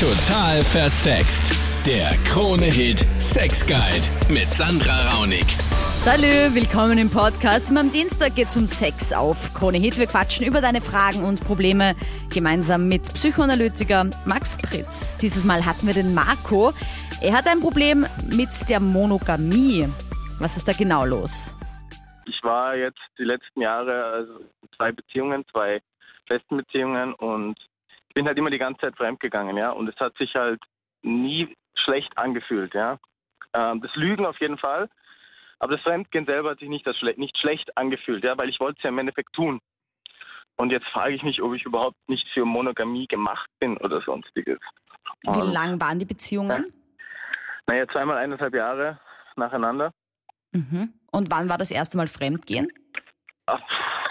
Total versext. Der Krone-Hit Sex Guide mit Sandra Raunig. Salü, willkommen im Podcast. Am Dienstag geht's um Sex auf Krone Hit. Wir quatschen über deine Fragen und Probleme gemeinsam mit Psychoanalytiker Max Pritz. Dieses Mal hatten wir den Marco. Er hat ein Problem mit der Monogamie. Was ist da genau los? Ich war jetzt die letzten Jahre also zwei Beziehungen, zwei festen Beziehungen und ich bin halt immer die ganze Zeit fremdgegangen, ja. Und es hat sich halt nie schlecht angefühlt, ja. Ähm, das Lügen auf jeden Fall, aber das Fremdgehen selber hat sich nicht, schle nicht schlecht angefühlt, ja, weil ich wollte es ja im Endeffekt tun. Und jetzt frage ich mich, ob ich überhaupt nicht für Monogamie gemacht bin oder sonstiges. Wie lang waren die Beziehungen? Naja, zweimal eineinhalb Jahre nacheinander. Mhm. Und wann war das erste Mal Fremdgehen? Ach,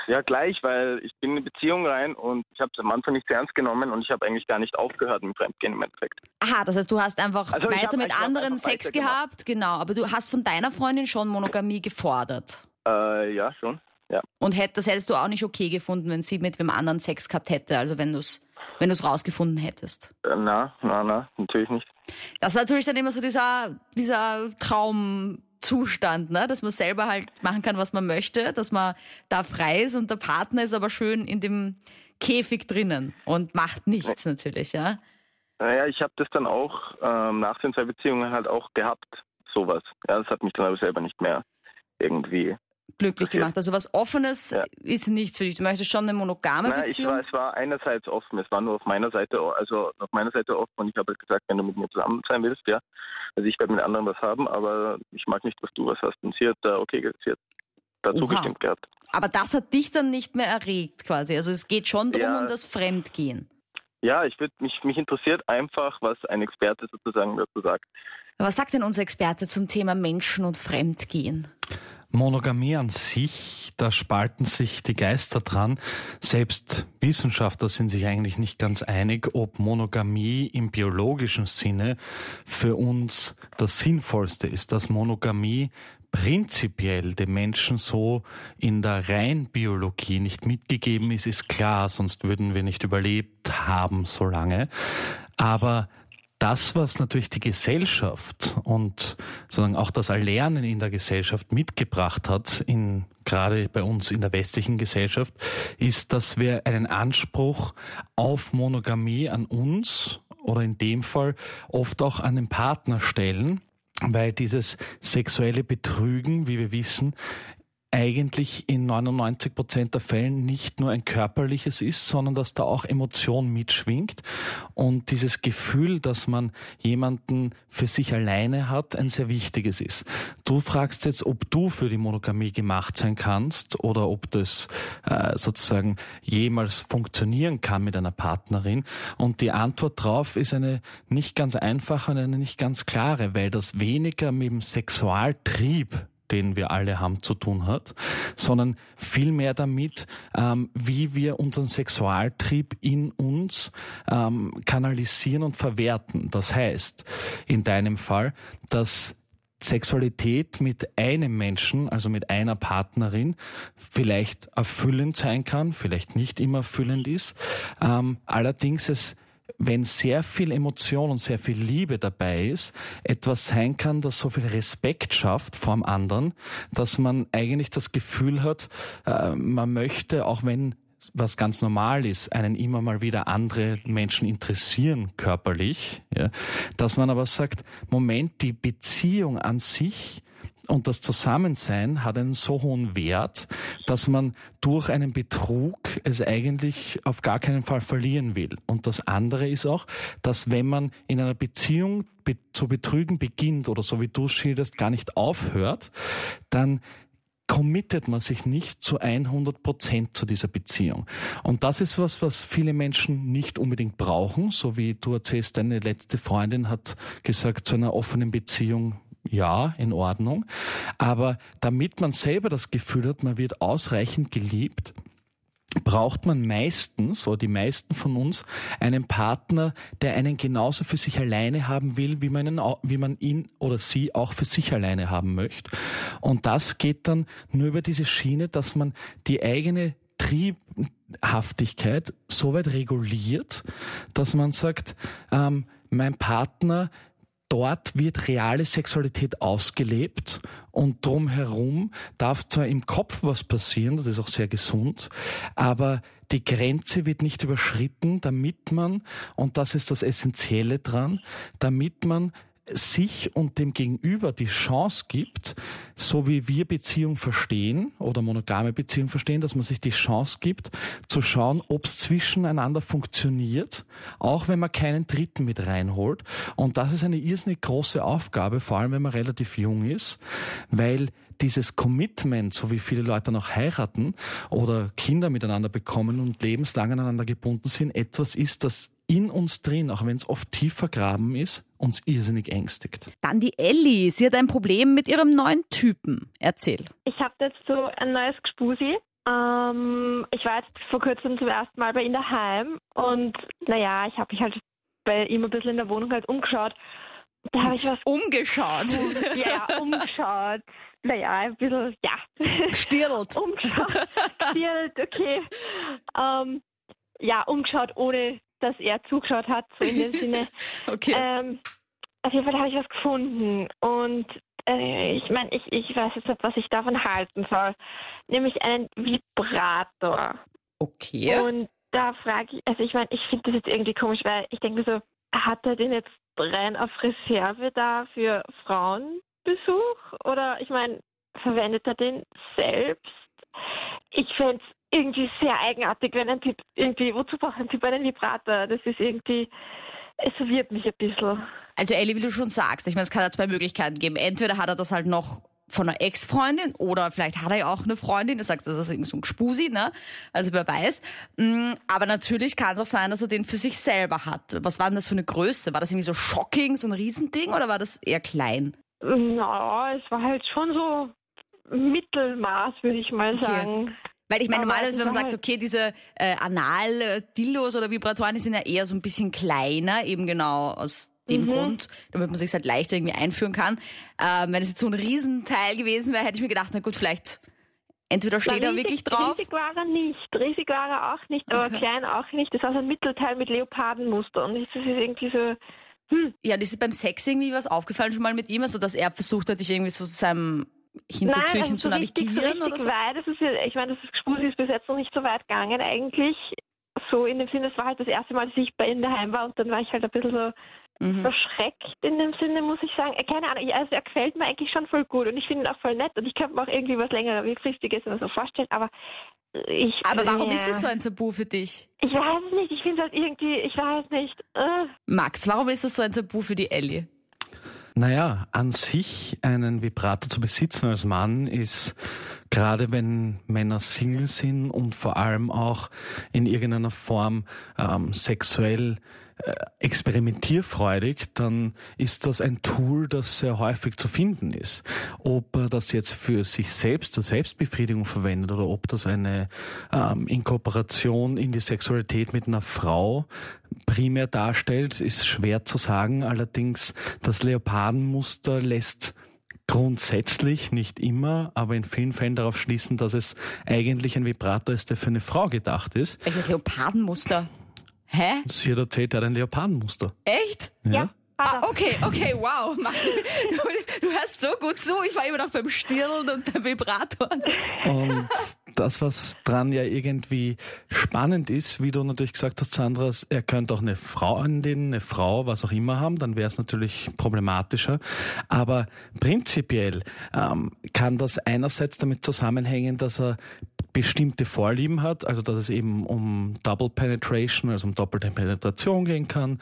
ja, gleich, weil ich bin in eine Beziehung rein und ich habe es am Anfang nicht sehr ernst genommen und ich habe eigentlich gar nicht aufgehört mit Fremdgehen im Endeffekt. Aha, das heißt, du hast einfach Also weiter hab- mit anderen Sex gehabt, genau. Aber du hast von deiner Freundin schon Monogamie gefordert. Äh, ja, schon. Ja. Und hätt, das hättest du auch nicht okay gefunden, wenn sie mit wem anderen Sex gehabt hätte, also wenn du es wenn du's rausgefunden hättest. Äh, na, na, na, natürlich nicht. Das ist natürlich dann immer so dieser, dieser Traumzustand, ne? dass man selber halt machen kann, was man möchte, dass man da frei ist und der Partner ist aber schön in dem Käfig drinnen und macht nichts natürlich, ja. Naja, ich habe das dann auch ähm, nach den zwei Beziehungen halt auch gehabt, sowas. Ja, das hat mich dann aber selber nicht mehr irgendwie. Glücklich gemacht. Also was Offenes Ja. ist nichts für dich. Du möchtest schon eine monogame Nein, Beziehung. war, es war einerseits offen, es war nur auf meiner Seite, also auf meiner Seite offen und ich habe halt gesagt, wenn du mit mir zusammen sein willst, ja, also ich werde mit anderen was haben, aber ich mag nicht, dass du was hast. Und sie hat da okay, sie hat da Oha. zugestimmt gehabt. Aber das hat dich dann nicht mehr erregt quasi. Also es geht schon darum, Ja. um das Fremdgehen. Ja, ich würde mich mich interessiert einfach, was ein Experte sozusagen dazu sagt. Was sagt denn unser Experte zum Thema Menschen und Fremdgehen? Monogamie an sich, da spalten sich die Geister dran. Selbst Wissenschaftler sind sich eigentlich nicht ganz einig, ob Monogamie im biologischen Sinne für uns das Sinnvollste ist, dass Monogamie prinzipiell dem Menschen so in der Reinbiologie nicht mitgegeben ist, ist klar, sonst würden wir nicht überlebt haben so lange. Aber das, was natürlich die Gesellschaft und sozusagen auch das Erlernen in der Gesellschaft mitgebracht hat, in, gerade bei uns in der westlichen Gesellschaft, ist, dass wir einen Anspruch auf Monogamie an uns oder in dem Fall oft auch an den Partner stellen, weil dieses sexuelle Betrügen, wie wir wissen, eigentlich in 99 Prozent der Fällen nicht nur ein körperliches ist, sondern dass da auch Emotion mitschwingt und dieses Gefühl, dass man jemanden für sich alleine hat, ein sehr wichtiges ist. Du fragst jetzt, ob du für die Monogamie gemacht sein kannst oder ob das äh, sozusagen jemals funktionieren kann mit einer Partnerin und die Antwort drauf ist eine nicht ganz einfache und eine nicht ganz klare, weil das weniger mit dem Sexualtrieb den wir alle haben, zu tun hat, sondern vielmehr damit, ähm, wie wir unseren Sexualtrieb in uns ähm, kanalisieren und verwerten. Das heißt, in deinem Fall, dass Sexualität mit einem Menschen, also mit einer Partnerin, vielleicht erfüllend sein kann, vielleicht nicht immer erfüllend ist. Ähm, allerdings es wenn sehr viel Emotion und sehr viel Liebe dabei ist, etwas sein kann, das so viel Respekt schafft vor dem anderen, dass man eigentlich das Gefühl hat, äh, man möchte, auch wenn was ganz normal ist, einen immer mal wieder andere Menschen interessieren körperlich, ja, dass man aber sagt, Moment, die Beziehung an sich und das Zusammensein hat einen so hohen Wert, dass man durch einen Betrug es eigentlich auf gar keinen Fall verlieren will. Und das andere ist auch, dass wenn man in einer Beziehung be zu betrügen beginnt oder so wie du schilderst, gar nicht aufhört, dann committet man sich nicht zu 100 Prozent zu dieser Beziehung. Und das ist was, was viele Menschen nicht unbedingt brauchen, so wie du erzählst, deine letzte Freundin hat gesagt, zu einer offenen Beziehung ja, in Ordnung. Aber damit man selber das Gefühl hat, man wird ausreichend geliebt, braucht man meistens, oder die meisten von uns, einen Partner, der einen genauso für sich alleine haben will, wie man, ihn, wie man ihn oder sie auch für sich alleine haben möchte. Und das geht dann nur über diese Schiene, dass man die eigene Triebhaftigkeit so weit reguliert, dass man sagt, ähm, mein Partner dort wird reale Sexualität ausgelebt und drumherum darf zwar im Kopf was passieren, das ist auch sehr gesund, aber die Grenze wird nicht überschritten, damit man, und das ist das Essentielle dran, damit man sich und dem Gegenüber die Chance gibt, so wie wir Beziehung verstehen oder monogame Beziehung verstehen, dass man sich die Chance gibt, zu schauen, ob es zwischeneinander funktioniert, auch wenn man keinen Dritten mit reinholt. Und das ist eine irrsinnig große Aufgabe, vor allem wenn man relativ jung ist, weil dieses Commitment, so wie viele Leute noch heiraten oder Kinder miteinander bekommen und lebenslang aneinander gebunden sind, etwas ist, das in uns drin, auch wenn es oft tief vergraben ist, uns irrsinnig ängstigt. Dann die Ellie. Sie hat ein Problem mit ihrem neuen Typen. Erzähl. Ich habe jetzt so ein neues Gespusi. Ähm, ich war jetzt vor kurzem zum ersten Mal bei ihm daheim und naja, ich habe mich halt bei ihm ein bisschen in der Wohnung halt umgeschaut. Da habe ich was. Umgeschaut. Ja, umgeschaut. Naja, ein bisschen, ja. Stirlt. umgeschaut. Stirlt, okay. Ähm, ja, umgeschaut, ohne dass er zugeschaut hat, so in dem Sinne. okay. Ähm, auf jeden Fall habe ich was gefunden und äh, ich meine, ich, ich weiß jetzt nicht, was ich davon halten soll. Nämlich einen Vibrator. Okay. Und da frage ich, also ich meine, ich finde das jetzt irgendwie komisch, weil ich denke so, hat er den jetzt rein auf Reserve da für Frauenbesuch? Oder ich meine, verwendet er den selbst? Ich fände es irgendwie sehr eigenartig, wenn ein Typ irgendwie, wozu braucht ein Typ einen Vibrator? Das ist irgendwie, es verwirrt mich ein bisschen. Also Ellie, wie du schon sagst, ich meine, es kann ja zwei Möglichkeiten geben. Entweder hat er das halt noch von einer Ex-Freundin oder vielleicht hat er ja auch eine Freundin, er sagt, das ist irgendwie so ein Gspusi, ne? Also wer weiß. Mm, aber natürlich kann es auch sein, dass er den für sich selber hat. Was war denn das für eine Größe? War das irgendwie so shocking, so ein Riesending oder war das eher klein? Na, es war halt schon so Mittelmaß, würde ich mal Okay. sagen. Weil ich meine, Aber normalerweise, wenn man sagt, okay, diese äh, Anal-Dildos oder Vibratoren, die sind ja eher so ein bisschen kleiner, eben genau aus dem Mhm. Grund, damit man sich halt leichter irgendwie einführen kann. Ähm, wenn es jetzt so ein Riesenteil gewesen wäre, hätte ich mir gedacht, na gut, vielleicht entweder steht Na, er riesig, wirklich drauf. Riesig war er nicht. Riesig war er auch nicht, aber Okay. klein auch nicht. Das war so ein Mittelteil mit Leopardenmuster. Und das ist irgendwie so, hm, Ja, und ist beim Sex irgendwie was aufgefallen schon mal mit ihm, also dass er versucht hat, dich irgendwie so zu seinem Hintertürchen Nein, also zu so richtig, navigieren richtig oder so? weit. Das ist ja, ich meine, das Gespur ist bis jetzt noch nicht so weit gegangen eigentlich. So in dem Sinne, es war halt das erste Mal, dass ich bei ihm daheim war und dann war ich halt ein bisschen so Mhm. verschreckt in dem Sinne, muss ich sagen. Äh, Keine Ahnung, also er gefällt mir eigentlich schon voll gut und ich finde ihn auch voll nett und ich könnte mir auch irgendwie was längerfristiges oder so vorstellen, aber ich... Aber warum ja. ist das so ein Tabu für dich? Ich weiß es nicht, ich finde es halt irgendwie, ich weiß nicht. Äh. Max, warum ist das so ein Tabu für die Ellie? Naja, an sich einen Vibrator zu besitzen als Mann ist, gerade wenn Männer Single sind und vor allem auch in irgendeiner Form ähm, sexuell experimentierfreudig, dann ist das ein Tool, das sehr häufig zu finden ist. Ob er das jetzt für sich selbst zur Selbstbefriedigung verwendet oder ob das eine ähm, Inkorporation in die Sexualität mit einer Frau primär darstellt, ist schwer zu sagen. Allerdings das Leopardenmuster lässt grundsätzlich, nicht immer, aber in vielen Fällen darauf schließen, dass es eigentlich ein Vibrator ist, der für eine Frau gedacht ist. Welches Leopardenmuster? Hä? Sie hat erzählt, er hat ein Leopardenmuster. Echt? Ja, hat Ah, okay, okay, wow. Max, du, du, du hörst so gut zu. Ich war immer noch beim Stirlen und beim Vibrator. Und so. Und das, was dran ja irgendwie spannend ist, wie du natürlich gesagt hast, Sandra, er könnte auch eine Frau anlehnen, eine Frau, was auch immer haben, dann wäre es natürlich problematischer. Aber prinzipiell ähm, kann das einerseits damit zusammenhängen, dass er bestimmte Vorlieben hat, also dass es eben um Double Penetration, also um doppelte Penetration gehen kann,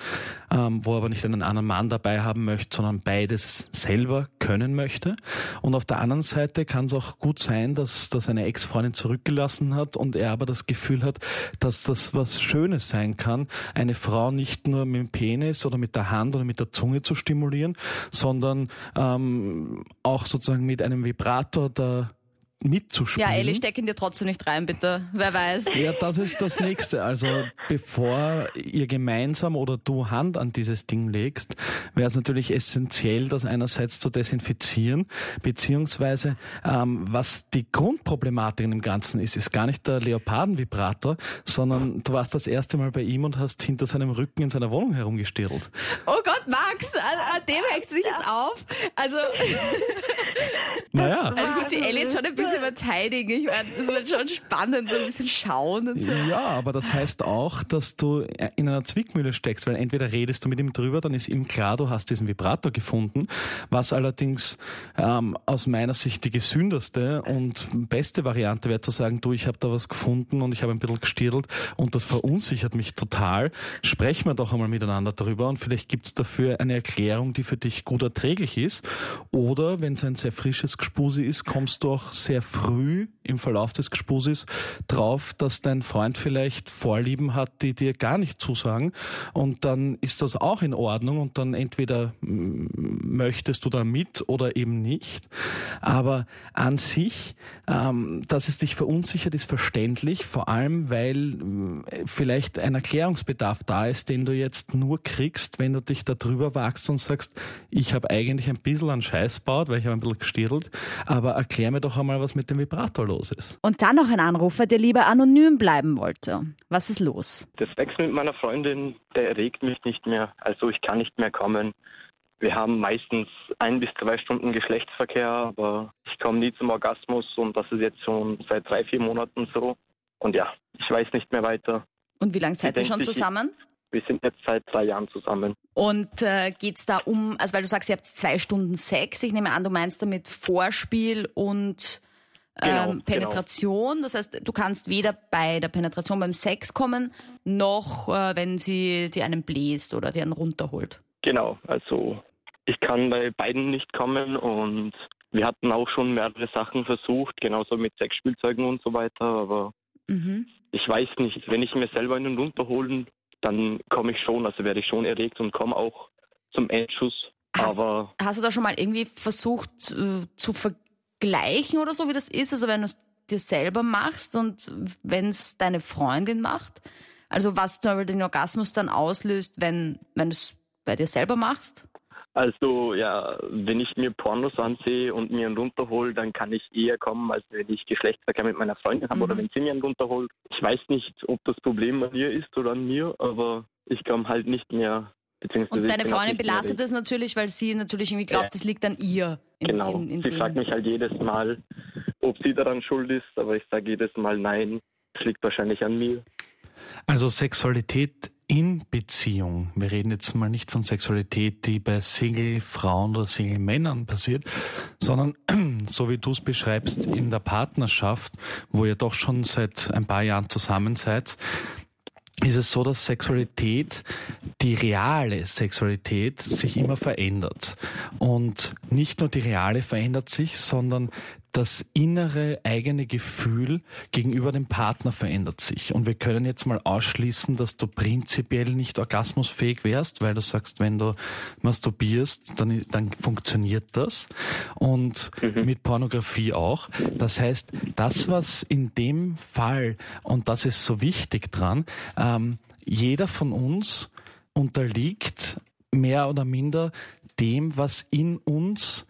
ähm, wo er aber nicht einen anderen Mann dabei haben möchte, sondern beides selber können möchte. Und auf der anderen Seite kann es auch gut sein, dass, dass eine Ex-Freundin zurückgelassen hat und er aber das Gefühl hat, dass das was Schönes sein kann, eine Frau nicht nur mit dem Penis oder mit der Hand oder mit der Zunge zu stimulieren, sondern ähm, auch sozusagen mit einem Vibrator der mitzuspielen. Ja, Elli, steck ihn dir trotzdem nicht rein, bitte. Wer weiß. Ja, das ist das Nächste. Also bevor ihr gemeinsam oder du Hand an dieses Ding legst, wäre es natürlich essentiell, das einerseits zu desinfizieren, beziehungsweise ähm, was die Grundproblematik in dem Ganzen ist, ist gar nicht der Leopardenvibrator, sondern du warst das erste Mal bei ihm und hast hinter seinem Rücken in seiner Wohnung herumgestirrt. Oh Gott, Max, an, an dem hängst du dich jetzt auf. Also, Naja. also ich muss die Ellie jetzt schon ein bisschen verteidigen. Ich meine, das ist halt schon spannend, so ein bisschen schauen und so. Ja, aber das heißt auch, dass du in einer Zwickmühle steckst, weil entweder redest du mit ihm drüber, dann ist ihm klar, du hast diesen Vibrator gefunden, was allerdings ähm, aus meiner Sicht die gesündeste und beste Variante wäre zu sagen, du, ich habe da was gefunden und ich habe ein bisschen gestirrt und das verunsichert mich total. Sprechen wir doch einmal miteinander darüber und vielleicht gibt's dafür eine Erklärung, die für dich gut erträglich ist. Oder wenn es ein sehr frisches Gespusi ist, kommst du auch sehr früh im Verlauf des Gespusis drauf, dass dein Freund vielleicht Vorlieben hat, die dir gar nicht zusagen. Und dann ist das auch in Ordnung und dann entweder mm, möchtest du da mit oder eben nicht. Aber an sich, ähm, dass es dich verunsichert, ist verständlich, vor allem weil mm, vielleicht ein Erklärungsbedarf da ist, den du jetzt nur kriegst, wenn du dich da drüber wagst und sagst, ich habe eigentlich ein bisschen an Scheiß baut, weil ich habe ein bisschen gestirrt, aber erklär mir doch einmal, was mit dem Vibrator los ist. Und dann noch ein Anrufer, der lieber anonym bleiben wollte. Was ist los? Das Wechsel mit meiner Freundin, der erregt mich nicht mehr. Also ich kann nicht mehr kommen. Wir haben meistens ein bis zwei Stunden Geschlechtsverkehr, aber ich komme nie zum Orgasmus und das ist jetzt schon seit drei, vier Monaten so. Und ja, ich weiß nicht mehr weiter. Und wie lange seid ihr schon zusammen? Wir sind jetzt seit drei Jahren zusammen. Und äh, geht's da um, also weil du sagst, ihr habt zwei Stunden Sex. Ich nehme an, du meinst damit Vorspiel und Genau, ähm, Penetration. Das heißt, du kannst weder bei der Penetration beim Sex kommen, noch äh, wenn sie dir einen bläst oder dir einen runterholt. Genau, also ich kann bei beiden nicht kommen und wir hatten auch schon mehrere Sachen versucht, genauso mit Sexspielzeugen und so weiter, aber Mhm. ich weiß nicht, wenn ich mir selber einen runterholen, dann komme ich schon, also werde ich schon erregt und komme auch zum Endschuss. Hast- Aber Hast du da schon mal irgendwie versucht äh, zu vergleichen oder so, wie das ist? Also wenn du es dir selber machst und wenn es deine Freundin macht? Also was zum Beispiel den Orgasmus dann auslöst, wenn, wenn du es bei dir selber machst? also ja, wenn ich mir Pornos ansehe und mir einen runterhole, dann kann ich eher kommen, als wenn ich Geschlechtsverkehr mit meiner Freundin habe Mhm. oder wenn sie mir einen runterholt. Ich weiß nicht, ob das Problem an ihr ist oder an mir, aber ich komme halt nicht mehr. Beziehungsweise Und deine Freundin belastet das natürlich, weil sie natürlich irgendwie glaubt, Ja. das liegt an ihr. In, Genau. in, in sie dem. fragt mich halt jedes Mal, ob sie daran schuld ist, aber ich sage jedes Mal nein. Es liegt wahrscheinlich an mir. Also Sexualität in Beziehung. Wir reden jetzt mal nicht von Sexualität, die bei Single-Frauen oder Single-Männern passiert, sondern so wie du es beschreibst, in der Partnerschaft, wo ihr doch schon seit ein paar Jahren zusammen seid, ist es so, dass Sexualität, die reale Sexualität, sich immer verändert. Und nicht nur die reale verändert sich, sondern das innere eigene Gefühl gegenüber dem Partner verändert sich. Und wir können jetzt mal ausschließen, dass du prinzipiell nicht orgasmusfähig wärst, weil du sagst, wenn du masturbierst, dann, dann funktioniert das. Und mit Pornografie auch. Das heißt, das, was in dem Fall, und das ist so wichtig dran, ähm, jeder von uns unterliegt mehr oder minder dem, was in uns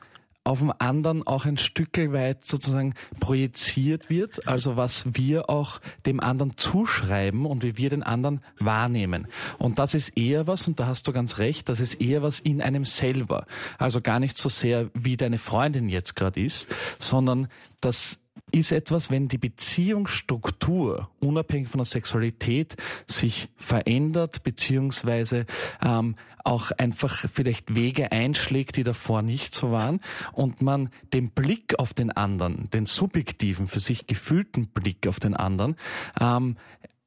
auf dem anderen auch ein Stück weit sozusagen projiziert wird, also was wir auch dem anderen zuschreiben und wie wir den anderen wahrnehmen. Und das ist eher was, und da hast du ganz recht, das ist eher was in einem selber. Also gar nicht so sehr, wie deine Freundin jetzt gerade ist, sondern das ist etwas, wenn die Beziehungsstruktur unabhängig von der Sexualität sich verändert, beziehungsweise ähm, auch einfach vielleicht Wege einschlägt, die davor nicht so waren und man den Blick auf den anderen, den subjektiven, für sich gefühlten Blick auf den anderen, ähm,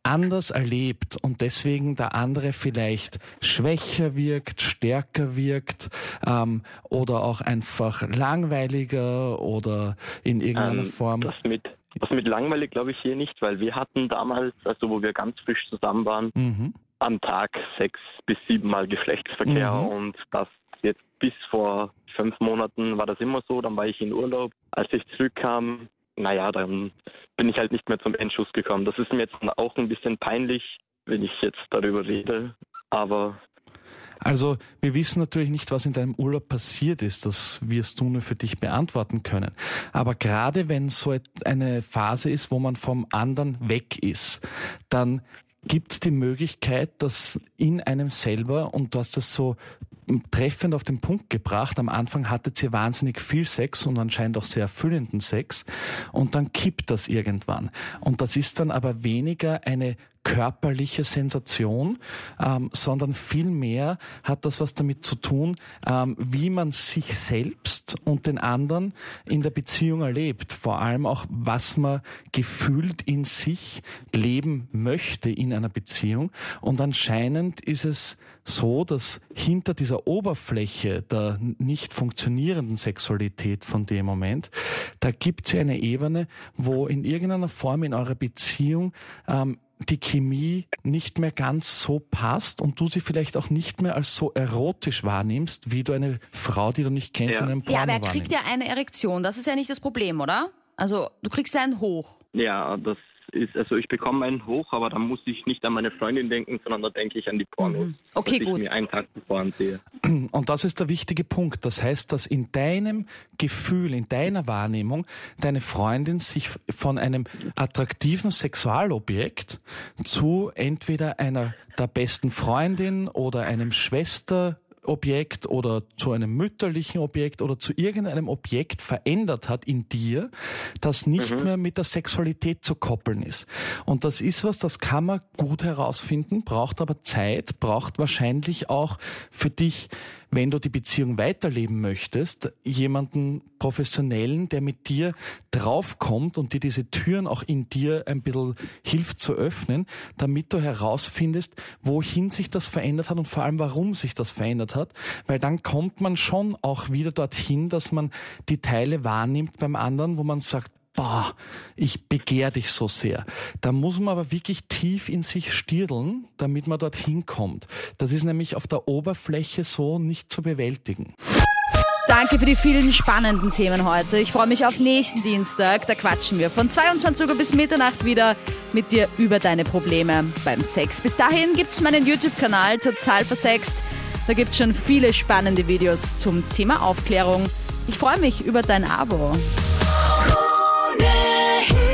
anders erlebt und deswegen der andere vielleicht schwächer wirkt, stärker wirkt ähm, oder auch einfach langweiliger oder in irgendeiner Ähm, Form. Das mit, das mit langweilig glaube ich hier nicht, weil wir hatten damals, also wo wir ganz frisch zusammen waren, Mhm. Am Tag sechs bis sieben Mal Geschlechtsverkehr Mhm. und das jetzt bis vor fünf Monaten war das immer so. Dann war ich in Urlaub. Als ich zurückkam, naja, dann bin ich halt nicht mehr zum Endschuss gekommen. Das ist mir jetzt auch ein bisschen peinlich, wenn ich jetzt darüber rede, aber also wir wissen natürlich nicht, was in deinem Urlaub passiert ist. Das wirst du nur für dich beantworten können. Aber gerade wenn so eine Phase ist, wo man vom anderen weg ist, dann gibt es die Möglichkeit, dass in einem selber, und du hast das so treffend auf den Punkt gebracht. Am Anfang hattet ihr wahnsinnig viel Sex und anscheinend auch sehr erfüllenden Sex. Und dann kippt das irgendwann. Und das ist dann aber weniger eine körperliche Sensation, ähm, sondern vielmehr hat das was damit zu tun, ähm, wie man sich selbst und den anderen in der Beziehung erlebt. Vor allem auch, was man gefühlt in sich leben möchte in einer Beziehung. Und anscheinend ist es so, dass hinter dieser Oberfläche der nicht funktionierenden Sexualität von dem Moment, da gibt es eine Ebene, wo in irgendeiner Form in eurer Beziehung ähm, die Chemie nicht mehr ganz so passt und du sie vielleicht auch nicht mehr als so erotisch wahrnimmst, wie du eine Frau, die du nicht kennst, ja. in einem Porno Ja, aber er kriegt ja eine Erektion. Das ist ja nicht das Problem, oder? Also du kriegst ja einen Hoch. Ja, das ist, also ich bekomme einen hoch, aber da muss ich nicht an meine Freundin denken, sondern da denke ich an die Pornos. Mhm. Okay, gut. Ich mir einen Tag zuvor ansehe. Und das ist der wichtige Punkt. Das heißt, dass in deinem Gefühl, in deiner Wahrnehmung, deine Freundin sich von einem attraktiven Sexualobjekt zu entweder einer der besten Freundin oder einem Schwester Objekt oder zu einem mütterlichen Objekt oder zu irgendeinem Objekt verändert hat in dir, das nicht mhm. mehr mit der Sexualität zu koppeln ist. Und das ist was, das kann man gut herausfinden, braucht aber Zeit, braucht wahrscheinlich auch für dich wenn du die Beziehung weiterleben möchtest, jemanden professionellen, der mit dir draufkommt und dir diese Türen auch in dir ein bisschen hilft zu öffnen, damit du herausfindest, wohin sich das verändert hat und vor allem warum sich das verändert hat, weil dann kommt man schon auch wieder dorthin, dass man die Teile wahrnimmt beim anderen, wo man sagt, boah, ich begehr dich so sehr. Da muss man aber wirklich tief in sich stirdeln, damit man dorthin kommt. Das ist nämlich auf der Oberfläche so nicht zu bewältigen. Danke für die vielen spannenden Themen heute. Ich freue mich auf nächsten Dienstag. Da quatschen wir von 22 Uhr bis Mitternacht wieder mit dir über deine Probleme beim Sex. Bis dahin gibt es meinen YouTube-Kanal total versext. Da gibt es schon viele spannende Videos zum Thema Aufklärung. Ich freue mich über dein Abo. it.